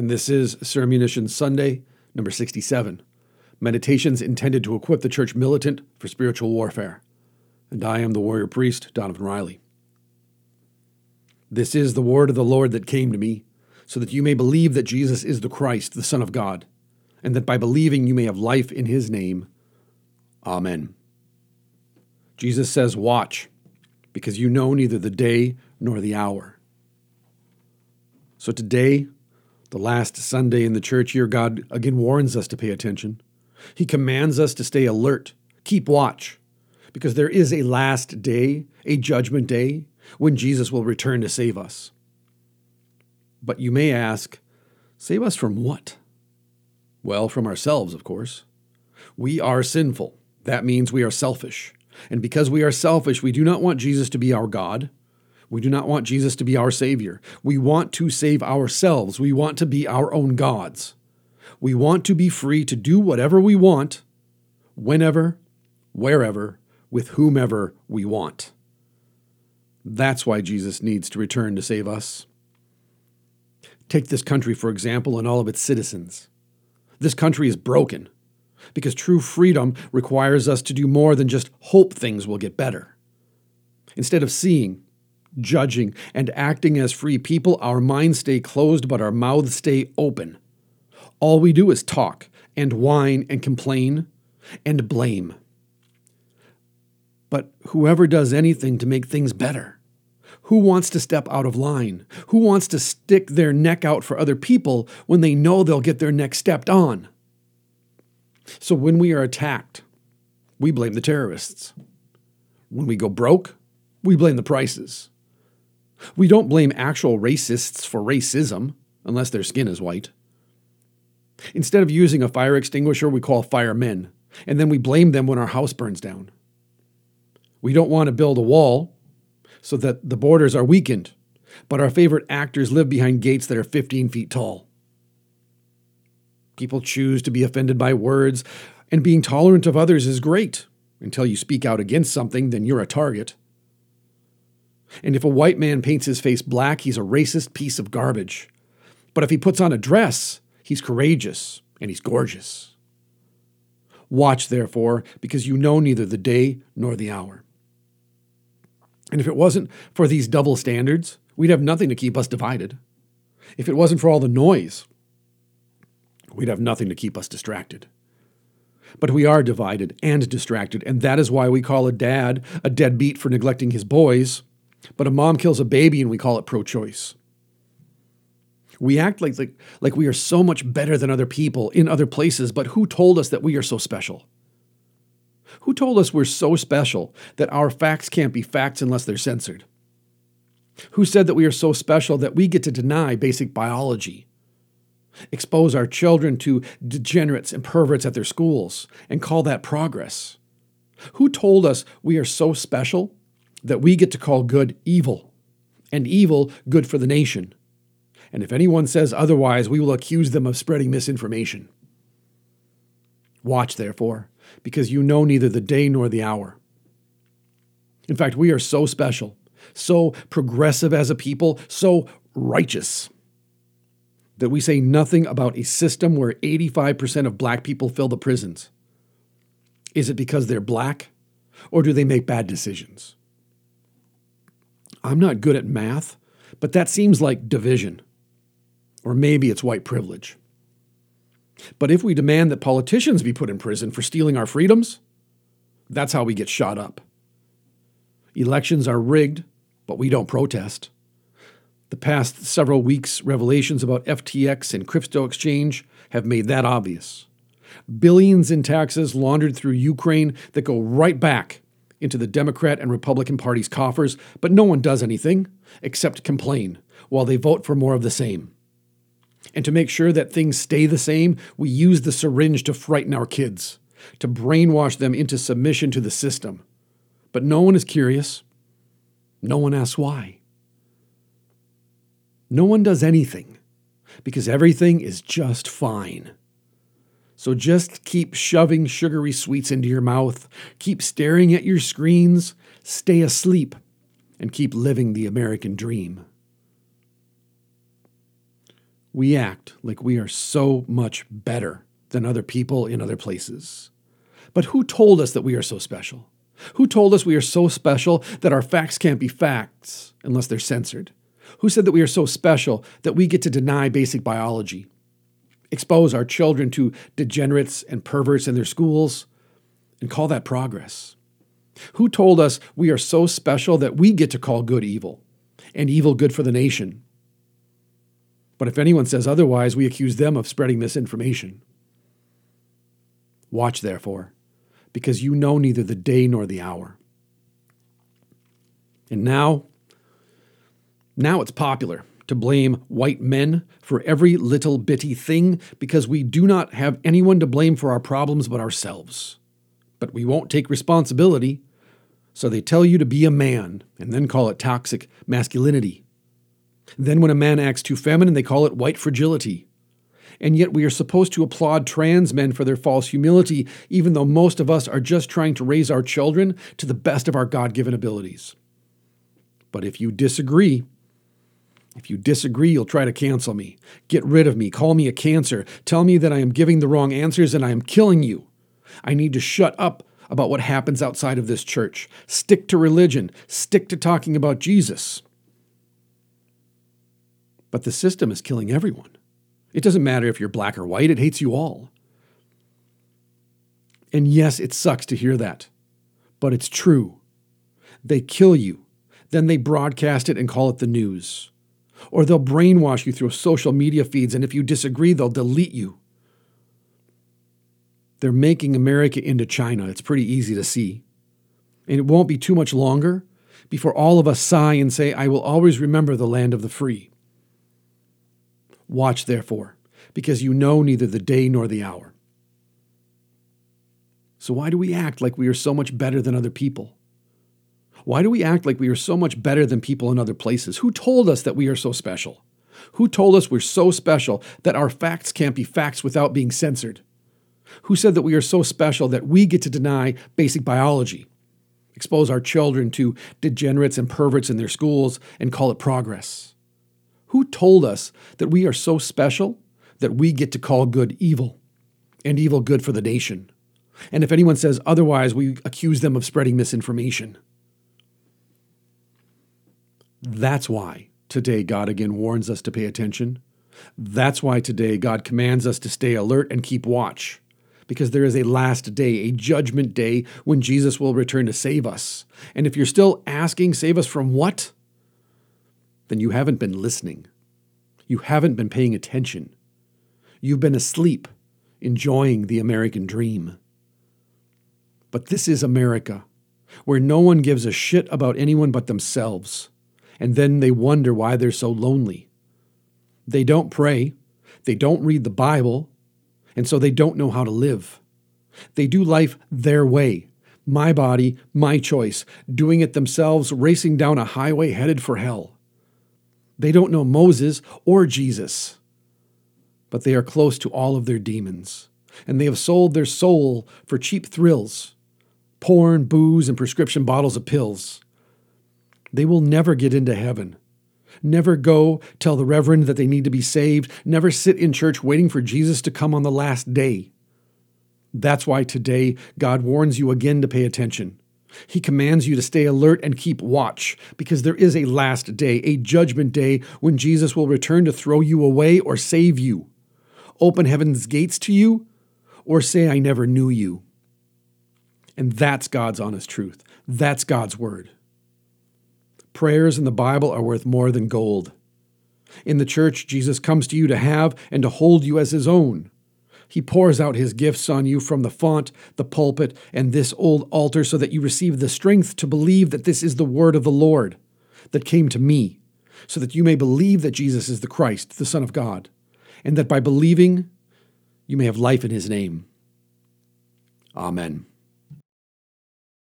and this is Sermunition Sunday, number 67. Meditations intended to equip the church militant for spiritual warfare. And I am the warrior priest, Donavon Riley. This is the word of the Lord that came to me, so that you may believe that Jesus is the Christ, the Son of God, and that by believing you may have life in his name. Amen. Jesus says, Watch, because you know neither the day nor the hour. So today, the last Sunday in the church year, God again warns us to pay attention. He commands us to stay alert, keep watch, because there is a last day, a judgment day, when Jesus will return to save us. But you may ask, save us from what? Well, from ourselves, of course. We are sinful. That means we are selfish. And because we are selfish, we do not want Jesus to be our God. We do not want Jesus to be our Savior. We want to save ourselves. We want to be our own gods. We want to be free to do whatever we want, whenever, wherever, with whomever we want. That's why Jesus needs to return to save us. Take this country, for example, and all of its citizens. This country is broken because true freedom requires us to do more than just hope things will get better. Instead of seeing, judging, and acting as free people, our minds stay closed, but our mouths stay open. All we do is talk and whine and complain and blame. But whoever does anything to make things better, who wants to step out of line? Who wants to stick their neck out for other people when they know they'll get their neck stepped on? So when we are attacked, we blame the terrorists. When we go broke, we blame the prices. We don't blame actual racists for racism, unless their skin is white. Instead of using a fire extinguisher, we call firemen, and then we blame them when our house burns down. We don't want to build a wall so that the borders are weakened, but our favorite actors live behind gates that are 15 feet tall. People choose to be offended by words, and being tolerant of others is great. Until you speak out against something, then you're a target. And if a white man paints his face black, he's a racist piece of garbage. But if he puts on a dress, he's courageous and he's gorgeous. Watch, therefore, because you know neither the day nor the hour. And if it wasn't for these double standards, we'd have nothing to keep us divided. If it wasn't for all the noise, we'd have nothing to keep us distracted. But we are divided and distracted, and that is why we call a dad a deadbeat for neglecting his boys, but a mom kills a baby and we call it pro choice. We act like, like, like we are so much better than other people in other places, but who told us that we are so special? Who told us we're so special that our facts can't be facts unless they're censored? Who said that we are so special that we get to deny basic biology, expose our children to degenerates and perverts at their schools, and call that progress? Who told us we are so special that we get to call good evil, and evil good for the nation? And if anyone says otherwise, we will accuse them of spreading misinformation. Watch, therefore, because you know neither the day nor the hour. In fact, we are so special, so progressive as a people, so righteous that we say nothing about a system where 85% of black people fill the prisons. Is it because they're black, or do they make bad decisions? I'm not good at math, but that seems like division. Or maybe it's white privilege. But if we demand that politicians be put in prison for stealing our freedoms, that's how we get shot up. Elections are rigged, but we don't protest. The past several weeks' revelations about FTX and crypto exchange have made that obvious. Billions in taxes laundered through Ukraine that go right back into the Democrat and Republican parties' coffers, but no one does anything except complain while they vote for more of the same. And to make sure that things stay the same, we use the syringe to frighten our kids, to brainwash them into submission to the system. But no one is curious. No one asks why. No one does anything because everything is just fine. So just keep shoving sugary sweets into your mouth, keep staring at your screens, stay asleep, and keep living the American dream. we act like we are so much better than other people in other places. But who told us that we are so special? Who told us we are so special that our facts can't be facts unless they're censored? Who said that we are so special that we get to deny basic biology, expose our children to degenerates and perverts in their schools, and call that progress? Who told us we are so special that we get to call good evil and evil good for the nation? But if anyone says otherwise, we accuse them of spreading misinformation. Watch, therefore, because you know neither the day nor the hour. And now, now it's popular to blame white men for every little bitty thing because we do not have anyone to blame for our problems but ourselves. But we won't take responsibility, so they tell you to be a man and then call it toxic masculinity. Then, when a man acts too feminine, they call it white fragility and yet we are supposed to applaud trans men for their false humility, even though most of us are just trying to raise our children to the best of our God given abilities. But if you disagree, if you disagree, you'll try to cancel me, get rid of me, call me a cancer, tell me that I am giving the wrong answers and I am killing you. I need to shut up about what happens outside of this church. Stick to religion, stick to talking about Jesus. But the system is killing everyone. It doesn't matter if you're black or white, it hates you all. And yes, it sucks to hear that, but it's true. They kill you, then they broadcast it and call it the news. Or they'll brainwash you through social media feeds, and if you disagree, they'll delete you. They're making America into China. It's pretty easy to see. And it won't be too much longer before all of us sigh and say, I will always remember the land of the free. Watch therefore, because you know neither the day nor the hour. So, why do we act like we are so much better than other people? Why do we act like we are so much better than people in other places? Who told us that we are so special? Who told us we're so special that our facts can't be facts without being censored? Who said that we are so special that we get to deny basic biology, expose our children to degenerates and perverts in their schools, and call it progress? Who told us that we are so special that we get to call good evil and evil good for the nation? And if anyone says otherwise, we accuse them of spreading misinformation. That's why today God again warns us to pay attention. That's why today God commands us to stay alert and keep watch. Because there is a last day, a judgment day, when Jesus will return to save us. And if you're still asking, save us from what? then you haven't been listening. You haven't been paying attention. You've been asleep, enjoying the American dream. But this is America, where no one gives a shit about anyone but themselves, and then they wonder why they're so lonely. They don't pray, they don't read the Bible, and so they don't know how to live. They do life their way, my body, my choice, doing it themselves, racing down a highway headed for hell. They don't know Moses or Jesus, but they are close to all of their demons, and they have sold their soul for cheap thrills porn, booze, and prescription bottles of pills. They will never get into heaven. Never go tell the reverend that they need to be saved. Never sit in church waiting for Jesus to come on the last day. That's why today God warns you again to pay attention. He commands you to stay alert and keep watch, because there is a last day, a judgment day, when Jesus will return to throw you away or save you, open heaven's gates to you, or say, I never knew you. And that's God's honest truth. That's God's word. Prayers in the Bible are worth more than gold. In the church, Jesus comes to you to have and to hold you as his own. He pours out his gifts on you from the font, the pulpit, and this old altar so that you receive the strength to believe that this is the word of the Lord that came to me, so that you may believe that Jesus is the Christ, the Son of God, and that by believing you may have life in his name. Amen.